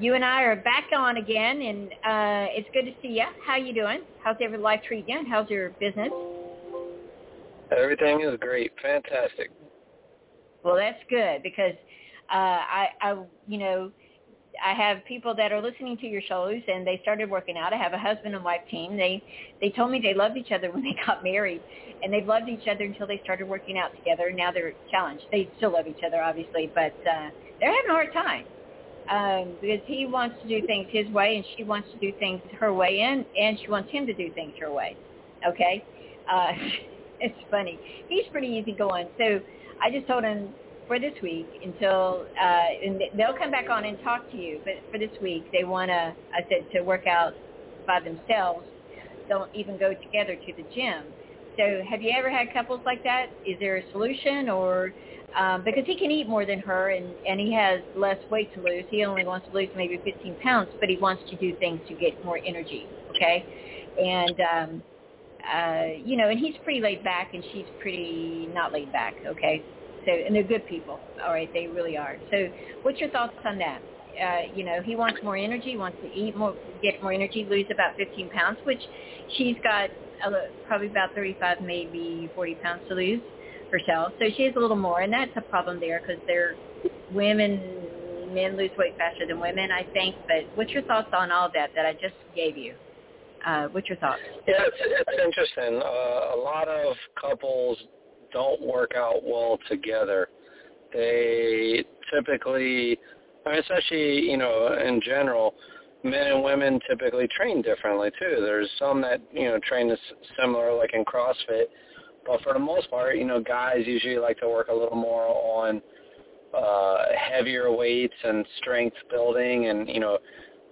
you and I are back on again, and uh, it's good to see you. How you doing? How's every life treating you? How's your business? Everything is great, fantastic. Well, that's good because uh, I, I, you know, I have people that are listening to your shows and they started working out. I have a husband and wife team. They they told me they loved each other when they got married, and they've loved each other until they started working out together. Now they're challenged. They still love each other, obviously, but uh, they're having a hard time um, because he wants to do things his way and she wants to do things her way, and and she wants him to do things her way. Okay, uh, it's funny. He's pretty easygoing, so I just told him for this week until uh, and they'll come back on and talk to you. But for this week, they want to, I said, to work out by themselves. Don't even go together to the gym. So have you ever had couples like that? Is there a solution or um, because he can eat more than her and, and he has less weight to lose. He only wants to lose maybe 15 pounds, but he wants to do things to get more energy. Okay. And, um, uh, you know, and he's pretty laid back and she's pretty not laid back. Okay. So, and they're good people. All right, they really are. So, what's your thoughts on that? Uh, you know, he wants more energy, wants to eat more, get more energy, lose about 15 pounds, which she's got a, probably about 35, maybe 40 pounds to lose herself. So she has a little more, and that's a problem there because they're women, men lose weight faster than women, I think. But what's your thoughts on all that that I just gave you? Uh, what's your thoughts? Yeah, it's, it's interesting. Uh, a lot of couples don't work out well together. They typically, I mean, especially you know in general, men and women typically train differently too. There's some that you know train similar, like in CrossFit, but for the most part, you know, guys usually like to work a little more on uh, heavier weights and strength building, and you know,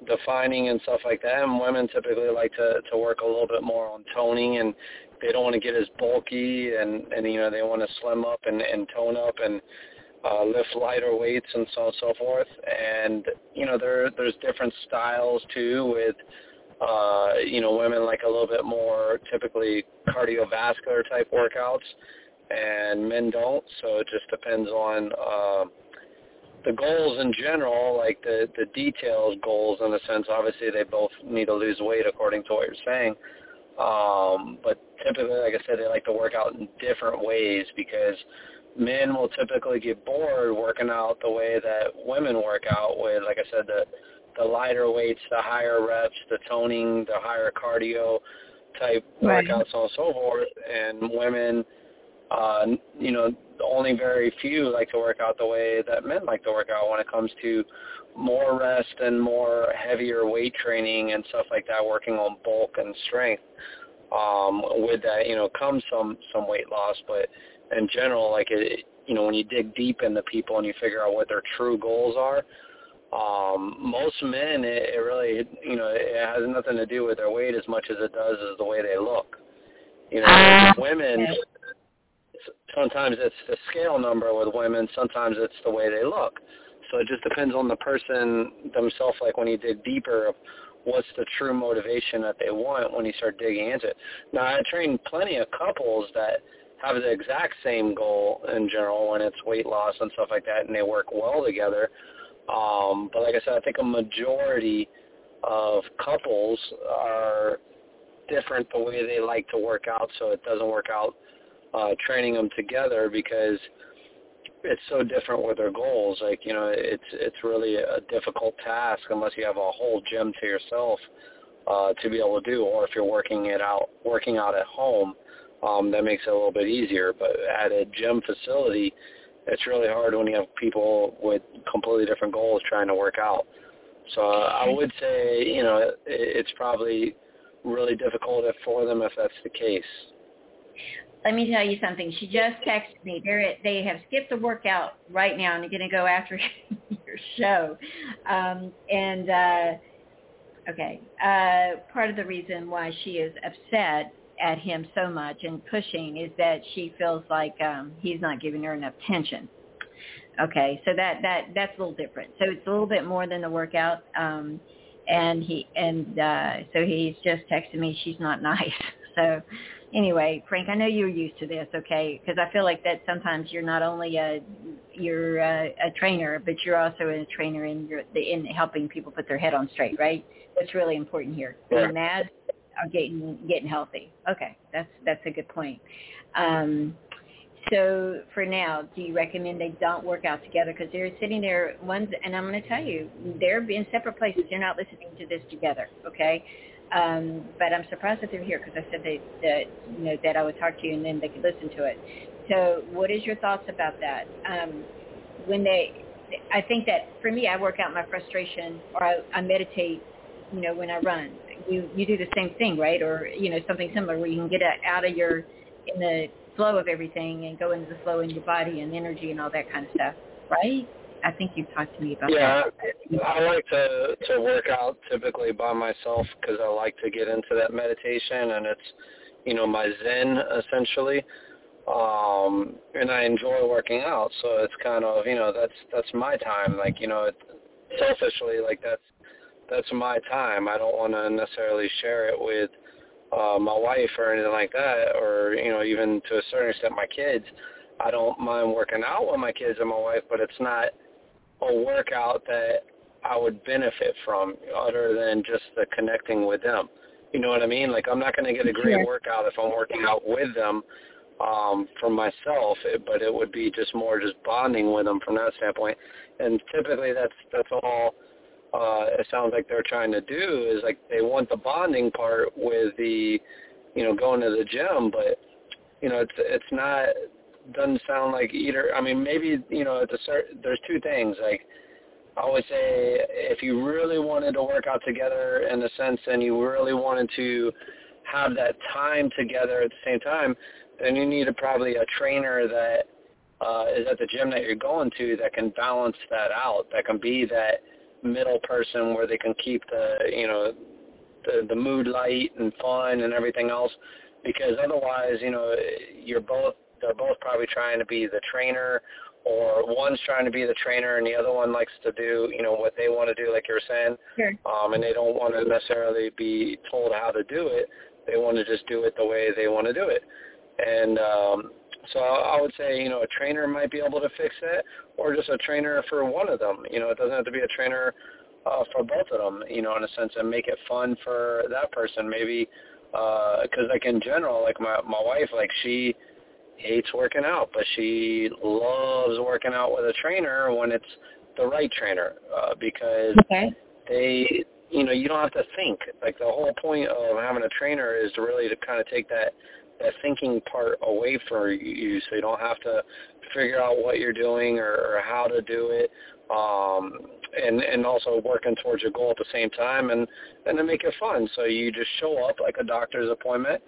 defining and stuff like that. And women typically like to to work a little bit more on toning and they don't want to get as bulky and and you know they want to slim up and and tone up and uh, lift lighter weights and so on and so forth. And you know there there's different styles too with uh, you know women like a little bit more typically cardiovascular type workouts, and men don't. So it just depends on. Uh, the goals in general, like the the details goals in a sense, obviously they both need to lose weight according to what you're saying. Um, but typically, like I said, they like to work out in different ways because men will typically get bored working out the way that women work out with, like I said, the the lighter weights, the higher reps, the toning, the higher cardio type right. workouts, and so forth. And women, uh, you know, only very few like to work out the way that men like to work out when it comes to more rest and more heavier weight training and stuff like that, working on bulk and strength um, with that, you know, comes some some weight loss. But in general, like it, you know, when you dig deep into people and you figure out what their true goals are, um, most men, it, it really, you know, it has nothing to do with their weight as much as it does is the way they look. You know, uh, women, sometimes it's the scale number with women, sometimes it's the way they look. So it just depends on the person themselves. Like when you dig deeper, what's the true motivation that they want when you start digging into it. Now, I train plenty of couples that have the exact same goal in general when it's weight loss and stuff like that, and they work well together. Um, but like I said, I think a majority of couples are different the way they like to work out, so it doesn't work out uh, training them together because it's so different with their goals. Like you know, it's it's really a difficult task unless you have a whole gym to yourself uh, to be able to do, or if you're working it out working out at home, um, that makes it a little bit easier. But at a gym facility, it's really hard when you have people with completely different goals trying to work out. So uh, I would say, you know, it, it's probably really difficult for them if that's the case. let me tell you something. She just texted me. They're they have skipped the workout right now and they're going to go after your show. Um, and uh, okay, uh, part of the reason why she is upset at him so much and pushing is that she feels like um, he's not giving her enough attention. Okay, so that that that's a little different. So it's a little bit more than the workout. Um, and he and uh, so he's just texted me. She's not nice. So anyway, Frank, I know you're used to this, okay? Because I feel like that sometimes you're not only a you're a, a trainer, but you're also a trainer in your in helping people put their head on straight, right? That's really important here. Being mad or getting getting healthy. Okay, that's that's a good point. Um, so for now, do you recommend they don't work out together because they're sitting there? One's, and I'm going to tell you, they're in separate places. They're not listening to this together. Okay, um, but I'm surprised that they're here because I said they, that you know that I would talk to you and then they could listen to it. So, what is your thoughts about that? Um, when they, I think that for me, I work out my frustration or I, I meditate. You know, when I run, you you do the same thing, right? Or you know, something similar where you can get out of your in the flow of everything and go into the flow in your body and energy and all that kind of stuff, right? I think you've talked to me about yeah, that. Yeah, I like to to work out typically by myself because I like to get into that meditation and it's you know my zen essentially. Um and I enjoy working out, so it's kind of, you know, that's that's my time like, you know, it, selfishly like that's that's my time. I don't want to necessarily share it with uh my wife or anything like that or you know even to a certain extent my kids I don't mind working out with my kids and my wife but it's not a workout that I would benefit from other than just the connecting with them. You know what I mean? Like I'm not going to get a great workout if I'm working out with them um for myself, it, but it would be just more just bonding with them from that standpoint. And typically that's that's all uh it sounds like they're trying to do is like they want the bonding part with the you know going to the gym, but you know it's it's not doesn't sound like either. I mean, maybe you know, at the certain, there's two things. Like I always say, if you really wanted to work out together in the sense, and you really wanted to have that time together at the same time, then you need a, probably a trainer that uh, is at the gym that you're going to that can balance that out. That can be that middle person where they can keep the you know the the mood light and fun and everything else because otherwise you know you're both they're both probably trying to be the trainer or one's trying to be the trainer and the other one likes to do, you know, what they want to do, like you were saying. Sure. Um, and they don't want to necessarily be told how to do it. They want to just do it the way they want to do it. And um, so I would say, you know, a trainer might be able to fix it or just a trainer for one of them. You know, it doesn't have to be a trainer uh, for both of them, you know, in a sense, and make it fun for that person. Maybe because, uh, like, in general, like my, my wife, like, she – hates working out, but she loves working out with a trainer when it's the right trainer uh, because okay. they, you know, you don't have to think. Like the whole point of having a trainer is to really to kind of take that that thinking part away from you, so you don't have to figure out what you're doing or, or how to do it, um, and and also working towards your goal at the same time, and and to make it fun. So you just show up like a doctor's appointment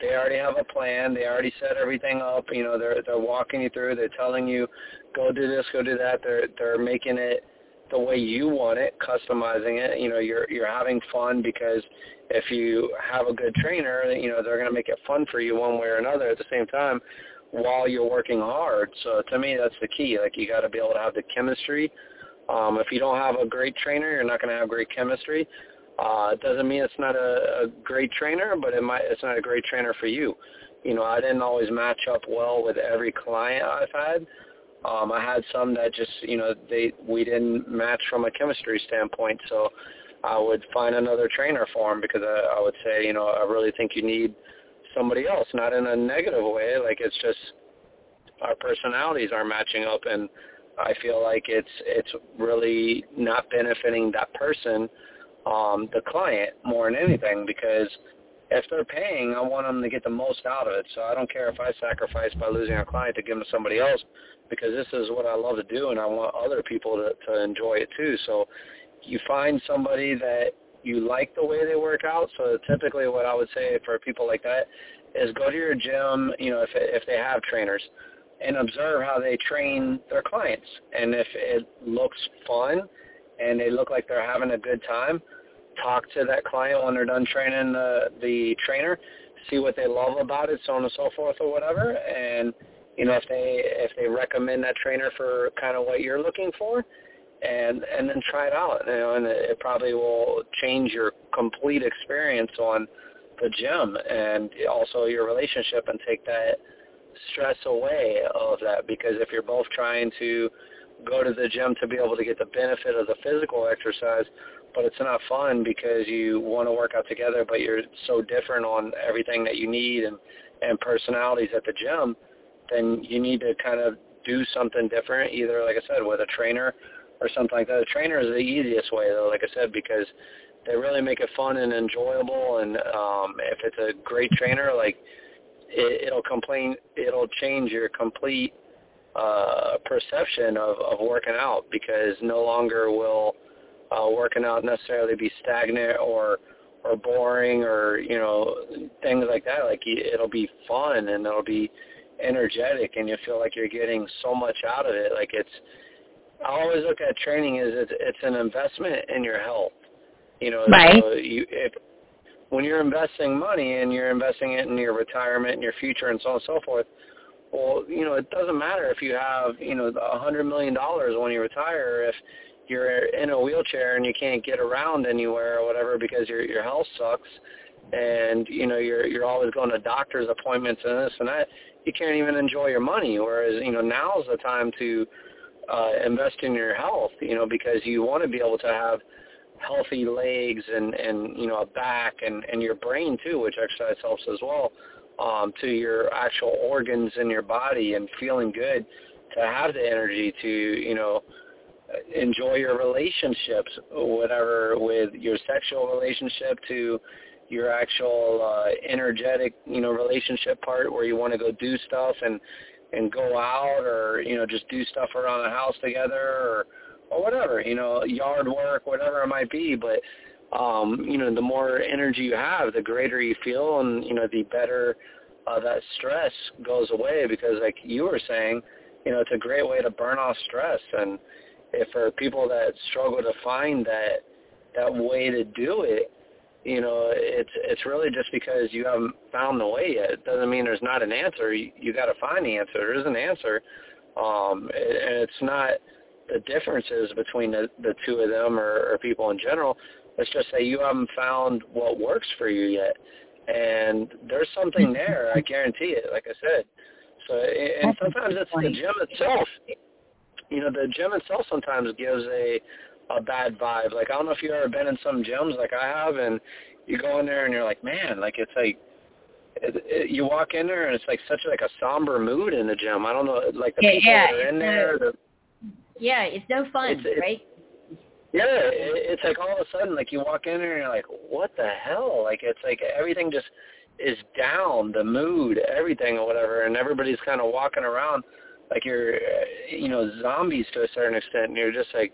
they already have a plan. They already set everything up. You know, they're they're walking you through. They're telling you, go do this, go do that. They're they're making it the way you want it, customizing it. You know, you're you're having fun because if you have a good trainer, you know, they're going to make it fun for you one way or another at the same time while you're working hard. So to me, that's the key. Like you got to be able to have the chemistry. Um, if you don't have a great trainer, you're not going to have great chemistry. Uh, it doesn't mean it's not a, a great trainer, but it might it's not a great trainer for you. You know, I didn't always match up well with every client I've had. Um, I had some that just you know they we didn't match from a chemistry standpoint, so I would find another trainer for them because I, I would say you know I really think you need somebody else, not in a negative way. Like it's just our personalities aren't matching up, and I feel like it's it's really not benefiting that person um, the client more than anything because if they're paying, I want them to get the most out of it. So I don't care if I sacrifice by losing a client to give them to somebody else because this is what I love to do and I want other people to, to enjoy it too. So you find somebody that you like the way they work out. So typically what I would say for people like that is go to your gym, you know, if if they have trainers, and observe how they train their clients. And if it looks fun and they look like they're having a good time, talk to that client when they're done training the the trainer, see what they love about it, so on and so forth or whatever. And you know, if they if they recommend that trainer for kind of what you're looking for, and and then try it out. You know, and it probably will change your complete experience on the gym and also your relationship and take that stress away of that because if you're both trying to go to the gym to be able to get the benefit of the physical exercise but it's not fun because you want to work out together but you're so different on everything that you need and and personalities at the gym then you need to kind of do something different either like I said with a trainer or something like that. A trainer is the easiest way though, like I said, because they really make it fun and enjoyable. And um, if it's a great trainer, like it, it'll complain, it'll change your complete uh, perception of, of working out because no longer will uh, working out necessarily be stagnant or or boring or you know things like that. Like it'll be fun and it'll be energetic and you feel like you're getting so much out of it. Like it's I always look at training as it's, it's an investment in your health. You know, right. so you, if, when you're investing money and you're investing it in your retirement and your future and so on and so forth, well, you know, it doesn't matter if you have, you know, a hundred million dollars when you retire if you're in a wheelchair and you can't get around anywhere or whatever because your your health sucks and you know you're you're always going to doctor's appointments and this and that you can't even enjoy your money. Whereas you know now's the time to uh, invest in your health, you know, because you want to be able to have healthy legs and, and you know, a back and, and your brain too, which exercise helps as well, um, to your actual organs in your body and feeling good to have the energy to, you know, enjoy your relationships, whatever, with your sexual relationship to your actual uh, energetic, you know, relationship part where you want to go do stuff and and go out or you know just do stuff around the house together or or whatever you know yard work whatever it might be. But um you know the more energy you have the greater you feel and you know the better uh, that stress goes away because like you were saying you know it's a great way to burn off stress and if for people that struggle to find that that way to do it you know, it's it's really just because you haven't found the way yet. It doesn't mean there's not an answer. You, you got to find the answer. There is an answer, um, and it's not the differences between the, the two of them or, or people in general. It's just that you haven't found what works for you yet, and there's something there. I guarantee it. Like I said, so and sometimes it's the gym itself. You know, the gym itself sometimes gives a a bad vibe. Like I don't know if you've ever been in some gyms like I have, and you go in there and you're like, man, like it's like it, it, you walk in there and it's like such like a somber mood in the gym. I don't know, like the yeah, people yeah, that are in there. The, yeah, it's no fun, it's, it's, right? Yeah, it, it's like all of a sudden, like you walk in there and you're like, what the hell? Like it's like everything just is down, the mood, everything or whatever, and everybody's kind of walking around like you're, you know, zombies to a certain extent, and you're just like,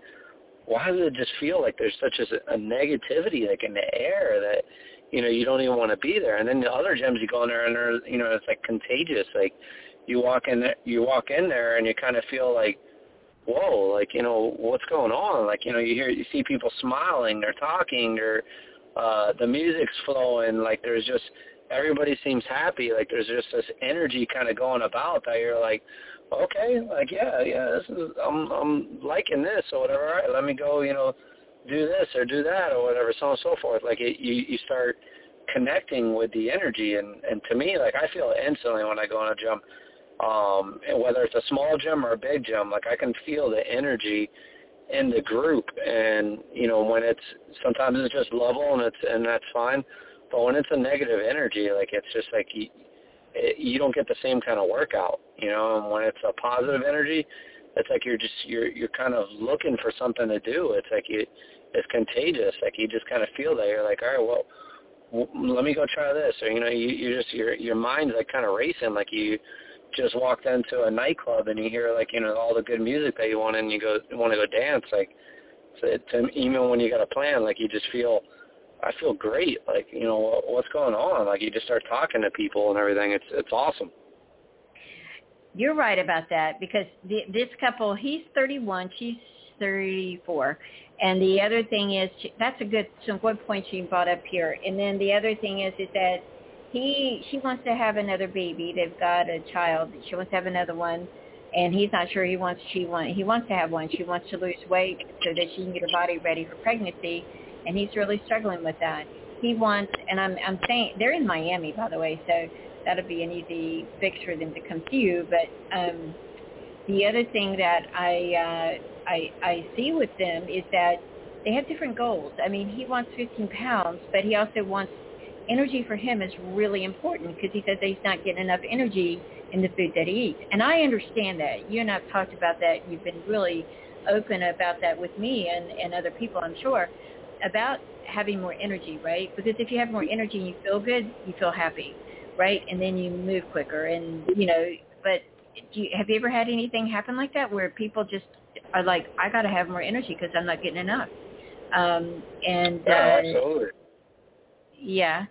why does it just feel like there's such a, a negativity like in the air that you know you don't even want to be there? And then the other gyms you go in there and they're you know it's like contagious. Like you walk in there you walk in there and you kind of feel like whoa like you know what's going on? Like you know you hear you see people smiling they're talking they're uh the music's flowing like there's just everybody seems happy. Like there's just this energy kind of going about that you're like okay, like yeah, yeah, this is I'm I'm liking this or whatever. All right, let me go, you know, do this or do that or whatever, so on and so forth. Like it, you you start connecting with the energy, and and to me, like I feel it instantly when I go in a gym, um, and whether it's a small gym or a big gym, like I can feel the energy in the group, and you know when it's sometimes it's just level and it's and that's fine, but when it's a negative energy, like it's just like you, it, you don't get the same kind of workout, you know. And when it's a positive energy, it's like you're just you're you're kind of looking for something to do. It's like you, it's contagious. Like you just kind of feel that you're like, all right, well, w- let me go try this, or you know, you you just your your mind's like kind of racing, like you just walked into a nightclub and you hear like you know all the good music that you want and you go want to go dance like so it's, even when you got a plan like you just feel I feel great. Like, you know, what's going on? Like, you just start talking to people and everything. It's it's awesome. You're right about that because the, this couple, he's 31, she's 34, and the other thing is she, that's a good some good points you brought up here. And then the other thing is is that he she wants to have another baby. They've got a child. She wants to have another one and he's not sure he wants she want he wants to have one. She wants to lose weight so that she can get her body ready for pregnancy, and he's really struggling with that. He wants, and I'm I'm saying they're in Miami by the way, so that'll be an easy fix for them to come to you. But um, the other thing that I uh, I I see with them is that they have different goals. I mean, he wants 15 pounds, but he also wants energy for him is really important because he says that he's not getting enough energy in the food that he eats. And I understand that. You and I have talked about that. You've been really open about that with me and, and other people, I'm sure, about having more energy, right? Because if you have more energy and you feel good, you feel happy, right? And then you move quicker. And, you know, but do you, have you ever had anything happen like that where people just are like, I got to have more energy because I'm not getting enough? Um, and yeah, uh, absolutely. Yeah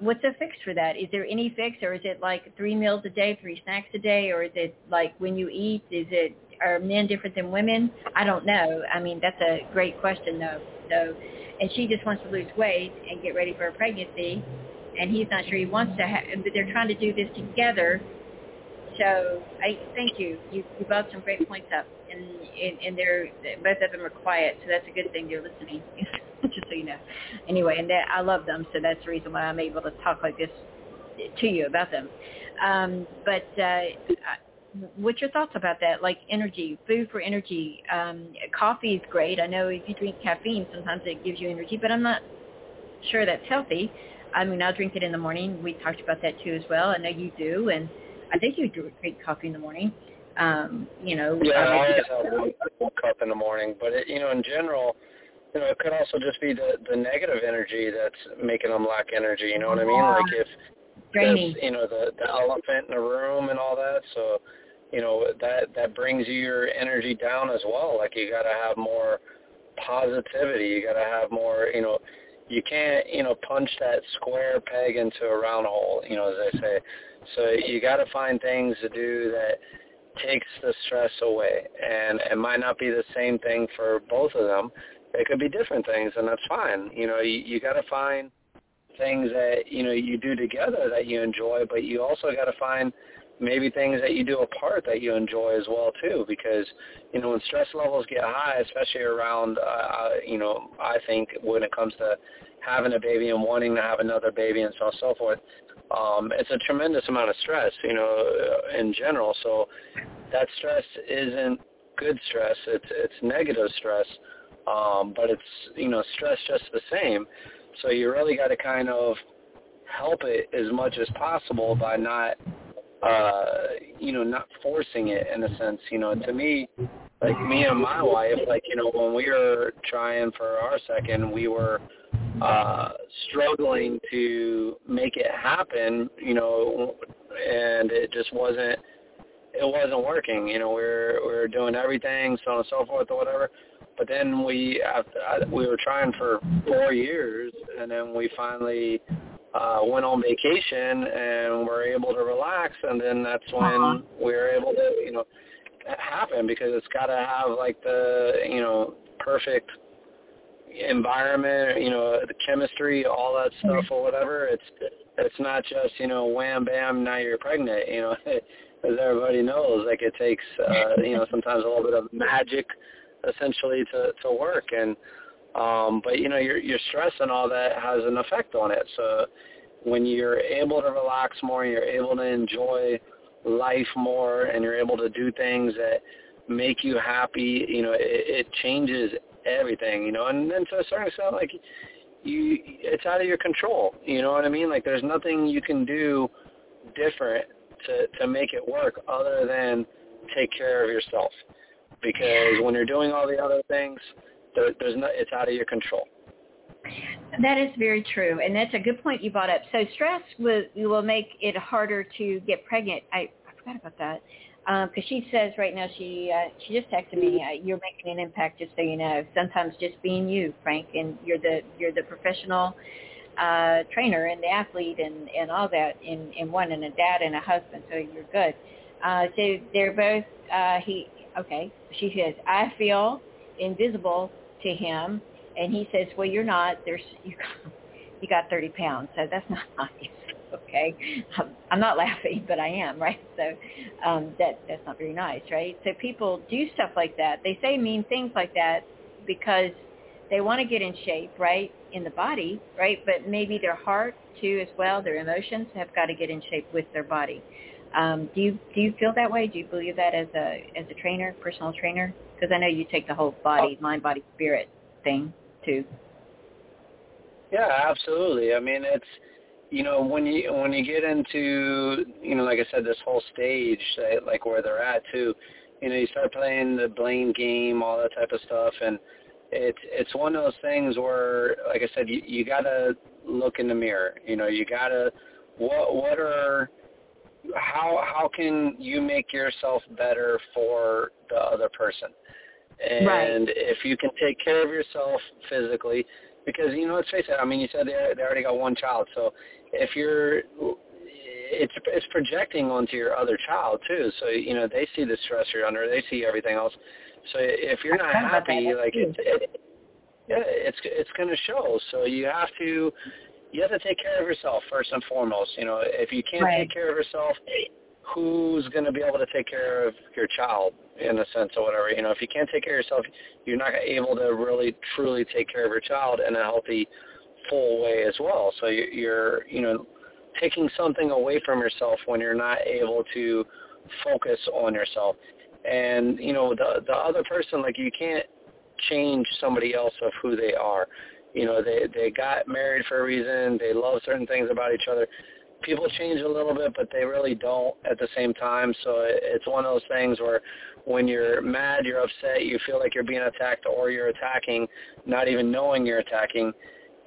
what's the fix for that? Is there any fix, or is it like three meals a day, three snacks a day, or is it like when you eat? Is it are men different than women? I don't know. I mean, that's a great question though. So, and she just wants to lose weight and get ready for a pregnancy, and he's not sure he wants to. have but they're trying to do this together. So, I thank you. You you brought some great points up, and and, and they're both of them are quiet, so that's a good thing. They're listening. just so you know. Anyway, and that, I love them, so that's the reason why I'm able to talk like this to you about them. Um, but uh, what's your thoughts about that? Like energy, food for energy. Um, coffee is great. I know if you drink caffeine, sometimes it gives you energy, but I'm not sure that's healthy. I mean, I'll drink it in the morning. We talked about that too as well. I know you do, and I think you do drink coffee in the morning. Um, you know, yeah, I always have one, one cup in the morning, but it, you know, in general, you know, it could also just be the the negative energy that's making them lack energy. You know what I mean? Like if Draining. you know the the elephant in the room and all that. So, you know that that brings your energy down as well. Like you got to have more positivity. You got to have more. You know, you can't you know punch that square peg into a round hole. You know, as they say. So you got to find things to do that takes the stress away and it might not be the same thing for both of them it could be different things, and that's fine. You know, you, you got to find things that you know you do together that you enjoy, but you also got to find maybe things that you do apart that you enjoy as well too. Because you know when stress levels get high, especially around, uh, uh you know, I think when it comes to having a baby and wanting to have another baby and so on and so forth, um, it's a tremendous amount of stress, you know, in general. So that stress isn't good stress; it's it's negative stress um, but it's you know stress just the same. So you really got to kind of help it as much as possible by not uh, you know not forcing it in a sense. You know, to me, like me and my wife, like you know when we were trying for our second, we were uh struggling to make it happen you know and it just wasn't it wasn't working you know we were we were doing everything so on and so forth or whatever but then we after, we were trying for four years, and then we finally uh, went on vacation and were able to relax, and then that's when uh-huh. we were able to you know happen because it's got to have like the you know perfect environment, you know, the chemistry, all that stuff or whatever. It's it's not just you know wham bam now you're pregnant. You know, as everybody knows, like it takes uh, you know sometimes a little bit of magic essentially to to work. And um but you know your your stress and all that has an effect on it. So when you're able to relax more you're able to enjoy life more and you're able to do things that make you happy you know it, it changes everything you know. And then to a certain extent like you it's out of your control you know what i mean? Like there's nothing you can do different to to make it work other than take care of yourself because when you're doing all the other things, there, there's no, it's out of your control. That is very true, and that's a good point you brought up. So stress will will make it harder to get pregnant. I, I forgot about that because um, she says right now she uh, she just texted me. Uh, you're making an impact, just so you know. Sometimes just being you, Frank, and you're the you're the professional uh, trainer and the athlete and and all that in in one, and a dad and a husband. So you're good. Uh, so they're both. Uh, he okay. She says I feel invisible to him, and he says, well, you're not. There's you. You got 30 pounds, so that's not nice okay? I'm not laughing but i am right? So um that that's not very nice right? So people do stuff like that. They say mean things like that because they want to get in shape right in the body right? But maybe their heart too as well their emotions have got to get in shape with their body um do you do you feel that way? Do you believe that as a as a trainer personal trainer? Because i know you take the whole body mind body spirit thing too. Yeah absolutely. I mean it's you know when you when you get into you know like I said this whole stage like where they're at too you know you start playing the blame game all that type of stuff and it's it's one of those things where like I said you you got to look in the mirror. You know you got to what what are how how can you make yourself better for the other person and right. if you can take care of yourself physically because you know let's face it i mean you said they they already got one child so if you're it's it's projecting onto your other child too. So you know they see the stress you're under, they see everything else. So if you're not happy, like it, it, yeah, it's it's going to show. So you have to you have to take care of yourself first and foremost. You know, if you can't right. take care of yourself, who's going to be able to take care of your child in a sense or whatever? You know, if you can't take care of yourself, you're not able to really truly take care of your child in a healthy full way as well. So you're, you know, taking something away from yourself when you're not able to focus on yourself. And, you know, the the other person, like you can't change somebody else of who they are. You know, they they got married for a reason. They love certain things about each other. People change a little bit, but they really don't at the same time. So it, it's one of those things where when you're mad, you're upset, you feel like you're being attacked, or you're attacking, not even knowing you're attacking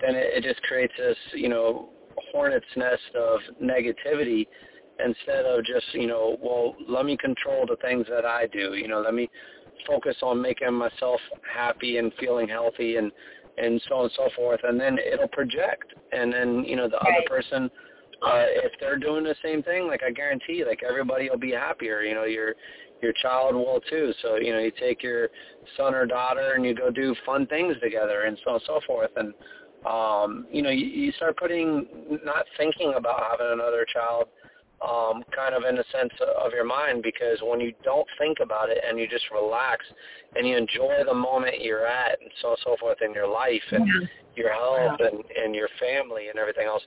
then it, it just creates this, you know, hornet's nest of negativity instead of just, you know, well, let me control the things that I do. You know, let me focus on making myself happy and feeling healthy and and so on and so forth. And then it'll project. And then you know the right. other person uh if they're doing the same thing like i guarantee like everybody will be happier. You know your your child will too. So you know you take your son or daughter and you go do fun things together and so on and so forth. And um, you know, you, you start putting, not thinking about having another child um, kind of in the sense of your mind because when you don't think about it and you just relax and you enjoy the moment you're at and so on and so forth in your life and yeah. your health yeah. and, and your family and everything else,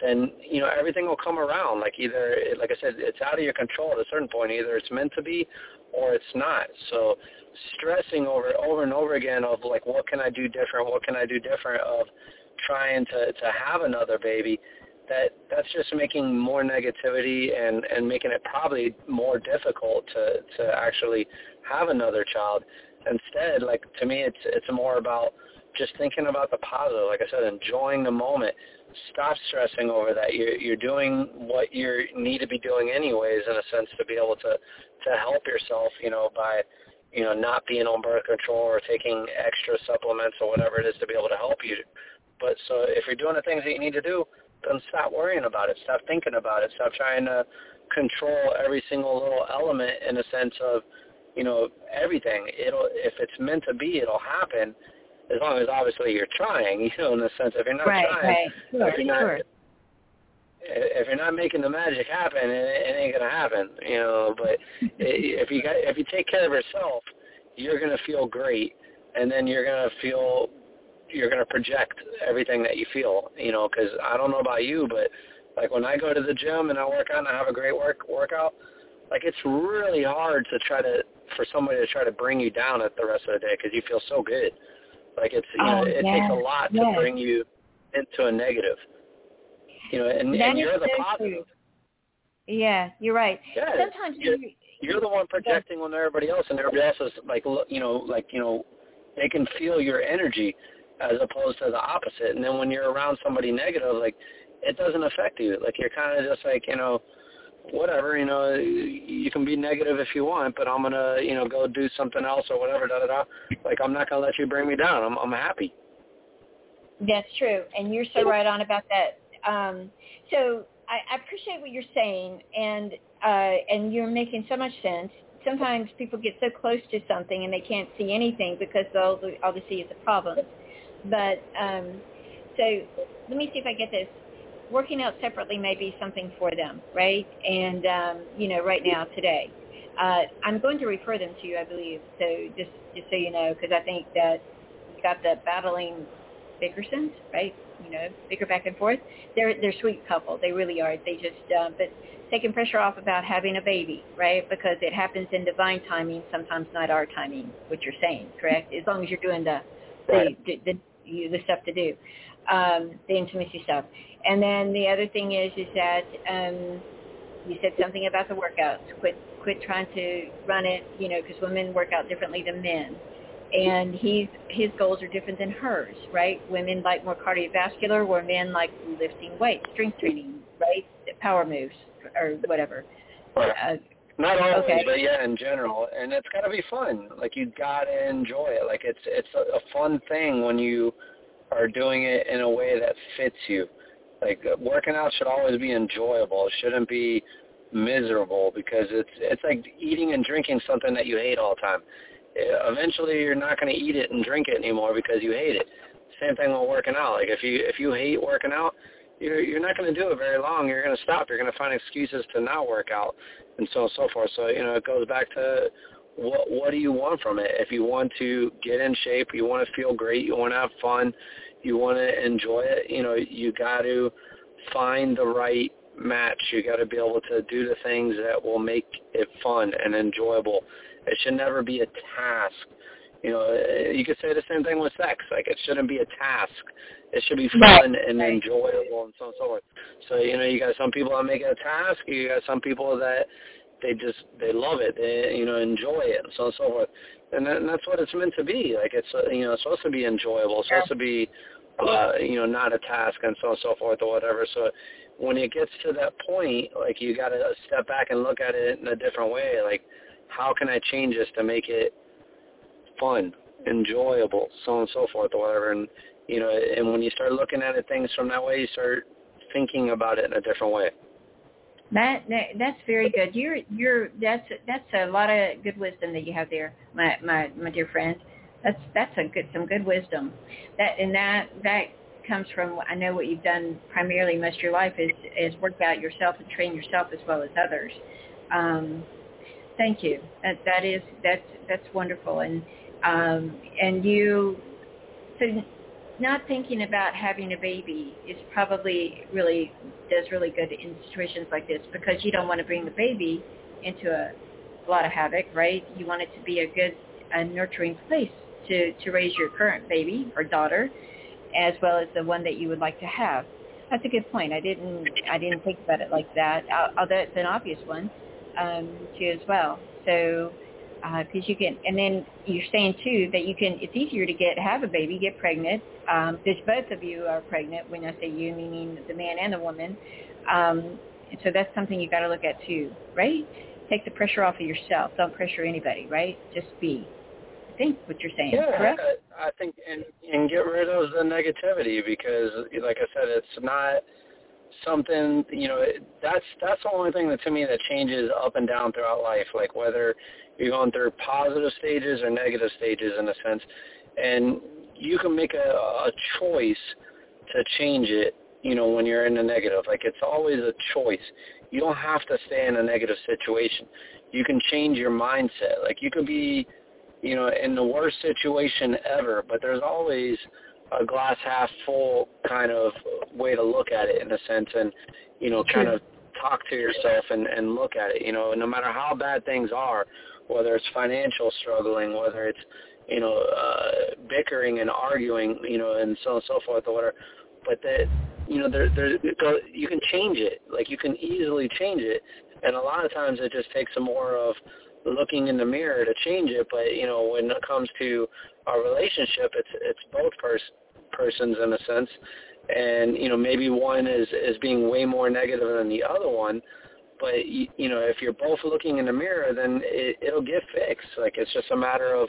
then, you know, everything will come around. Like either, like I said, it's out of your control at a certain point. Either it's meant to be or it's not. So stressing over over and over again of like, what can I do different? What can I do different of trying to to have another baby that that's just making more negativity and and making it probably more difficult to to actually have another child. Instead like to me it's it's more about just thinking about the positive. Like i said enjoying the moment. Stop stressing over that. You're you're doing what you need to be doing anyways in a sense to be able to to help yourself you know by you know not being on birth control or taking extra supplements or whatever it is to be able to help you. But so if you're doing the things that you need to do, then stop worrying about it. Stop thinking about it. Stop trying to control every single little element in a sense of, you know, everything. It'll if it's meant to be, it'll happen. As long as obviously you're trying, you know, in the sense if you're not right, trying, right. Sure, if you're not, sure. if you're not making the magic happen, it, it ain't gonna happen, you know. But if you got, if you take care of yourself, you're gonna feel great, and then you're gonna feel you're going to project everything that you feel, you know, because I don't know about you, but like when I go to the gym and I work out and I have a great work workout, like it's really hard to try to for somebody to try to bring you down at the rest of the day because you feel so good. Like it's you know oh, it yes, takes a lot yes. to bring you into a negative. You know, and, and you're the so positive. True. Yeah, you're right. Yeah, Sometimes you're, you, you're the one projecting on everybody else, and everybody else is like, you know, like you know, they can feel your energy as opposed to the opposite. And then when you're around somebody negative, like it doesn't affect you. Like you're kind of just like you know, whatever, you know, you can be negative if you want, but I'm gonna, you know, go do something else or whatever, da da da. Like I'm not gonna let you bring me down. I'm I'm happy. That's true, and you're so right on about that. Um, so I, I appreciate what you're saying, and uh, and you're making so much sense. Sometimes people get so close to something and they can't see anything because all, all they see is the problems. But um, so let me see if I get this working out separately may be something for them, right? And um, you know, right now, today, uh, I'm going to refer them to you, I believe. So just just so you know, because I think that you got the battling Bickersons, right? You know, bicker back and forth. They're they're a sweet couple. They really are. They just uh, but taking pressure off about having a baby, right? Because it happens in divine timing, sometimes not our timing. What you're saying, correct? As long as you're doing the right. the, the, the, the stuff to do, um, the intimacy stuff. And then the other thing is is that um, you said something about the workouts. Quit quit trying to run it, you know, because women work out differently than men. And he's his goals are different than hers, right? Women like more cardiovascular, where men like lifting weights, strength training, right? Power moves or whatever. Uh, not always, okay. but yeah, in general, and it's got to be fun. Like you got to enjoy it. Like it's it's a, a fun thing when you are doing it in a way that fits you. Like working out should always be enjoyable. It shouldn't be miserable because it's it's like eating and drinking something that you hate all the time. Eventually, you're not going to eat it and drink it anymore because you hate it. Same thing with working out. Like if you if you hate working out, you're you're not going to do it very long. You're going to stop. You're going to find excuses to not work out, and so on and so forth. So you know, it goes back to what what do you want from it? If you want to get in shape, you want to feel great, you want to have fun, you want to enjoy it, you know, you got to find the right match. You got to be able to do the things that will make it fun and enjoyable. It should never be a task. You know, you could say the same thing with sex. Like it shouldn't be a task. It should be fun right. and enjoyable and so on and so forth. So you know, you got some people that make it a task. You got some people that they just they love it. They you know enjoy it and so on and so forth and, that, and that's what it's meant to be. Like it's uh, you know it's supposed to be enjoyable. It's supposed to be uh, you know not a task and so on and so forth or whatever. So when it gets to that point, like you got to step back and look at it in a different way. Like how can I change this to make it fun, enjoyable, so on and so forth or whatever. And you know, and when you start looking at it things from that way, you start thinking about it in a different way. That, that that's very good. You're you're that's that's a lot of good wisdom that you have there, my my my dear friend. That's that's a good some good wisdom. That and that that comes from I know what you've done primarily most of your life is is work out yourself and train yourself as well as others. Um, thank you. That that is that's that's wonderful and um, and you so not thinking about having a baby is probably really does really good in situations like this because you don't want to bring the baby into a, a lot of havoc, right? You want it to be a good, a nurturing place to to raise your current baby or daughter, as well as the one that you would like to have. That's a good point. I didn't I didn't think about it like that. Although it's an obvious one um, too as well. So because uh, you can, and then you're saying too that you can. It's easier to get have a baby, get pregnant. Um, because both of you are pregnant. When I say you, meaning the man and the woman. Um, and so that's something you got to look at too, right? Take the pressure off of yourself. Don't pressure anybody, right? Just be. I think what you're saying, yeah, correct? I, I think, and and get rid of the negativity because, like I said, it's not something you know that's that's the only thing that to me that changes up and down throughout life like whether you're going through positive stages or negative stages in a sense, and you can make a, a choice to change it. You know, when you're in the negative, like it's always a choice. You don't have to stay in a negative situation. You can change your mindset. Like you could be, you know, in the worst situation ever, but there's always a glass half full kind of way to look at it in a sense and you know kind of talk to yourself and and look at it you know no matter how bad things are whether it's financial struggling, whether it's you know uh, bickering and arguing, you know, and so on and so forth or whatever. But that you know, there there you can change it. Like you can easily change it, and a lot of times it just takes some more of looking in the mirror to change it. But you know, when it comes to our relationship, it's it's both pers- persons in a sense, and you know maybe one is is being way more negative than the other one But you know, if you're both looking in the mirror, then it, it'll get fixed. Like it's just a matter of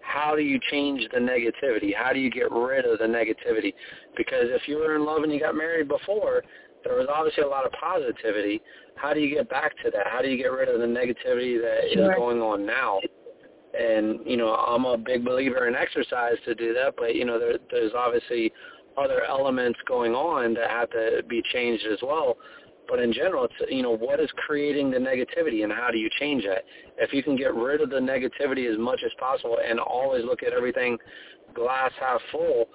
how do you change the negativity? How do you get rid of the negativity? Because if you were in love and you got married before, there was obviously a lot of positivity. How do you get back to that? How do you get rid of the negativity that sure. is going on now? And you know, I'm a big believer in exercise to do that, but you know, there, there's obviously other elements going on that have to be changed as well. But in general, it's you know what is creating the negativity and how do you change that? If you can get rid of the negativity as much as possible and always look at everything glass half full,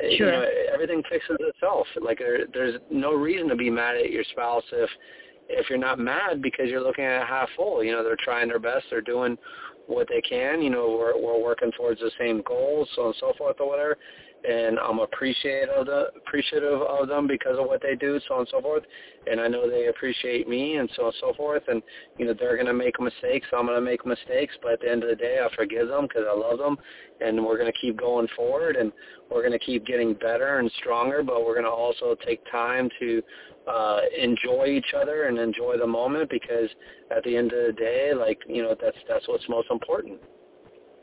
sure. you know everything fixes itself. Like there, there's no reason to be mad at your spouse if if you're not mad because you're looking at half full. You know they're trying their best, they're doing what they can. You know we're we're working towards the same goals, so on and so forth or whatever and I'm appreciative of the appreciative of them because of what they do, so on and so forth. And I know they appreciate me, and so on and so forth. And you know they're gonna make mistakes, so I'm gonna make mistakes. But at the end of the day, I forgive them because I love them, and we're gonna keep going forward, and we're gonna keep getting better and stronger. But we're gonna also take time to uh, enjoy each other and enjoy the moment because at the end of the day, like you know that's that's what's most important.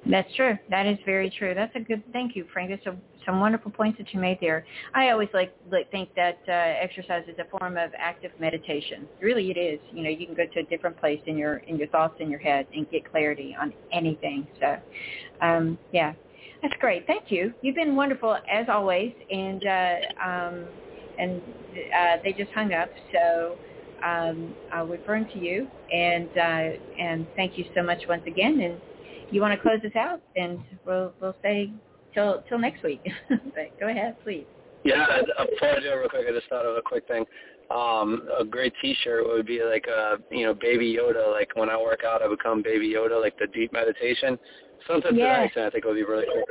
That's true. That is very true. That's a good. Thank you, Frank. That's a, some wonderful points that you made there. I always like, like think that uh, exercise is a form of active meditation. Really, it is. You know, you can go to a different place in your in your thoughts in your head and get clarity on anything. So, um, yeah, that's great. Thank you. You've been wonderful as always, and uh, um, and uh, they just hung up. So um, I'll refer to you, and uh, and thank you so much once again. And you want to close this out, and we'll we'll say till till next week. but go ahead, please. Yeah, before I do it real quick, I just thought of a quick thing. Um, a great T-shirt would be like a you know Baby Yoda. Like when I work out, I become Baby Yoda, like the deep meditation. Something yeah. to that extent, I think it would be really cool.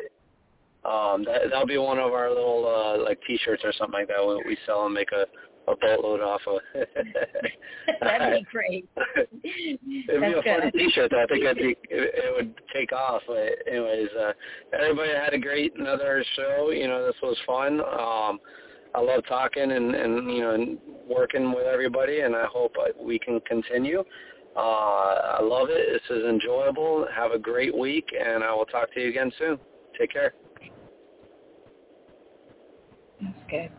Um, that that'll be one of our little uh, like T-shirts or something like that. We, we sell and make a a boatload off of. That'd be great. It'd be a funny T-shirt. I think it'd be, it, it would take off. But anyways, uh, everybody had a great another show. You know, this was fun. Um, I love talking and and you know and working with everybody, and I hope we can continue. Uh, I love it. This is enjoyable. Have a great week, and I will talk to you again soon. Take care. That's good.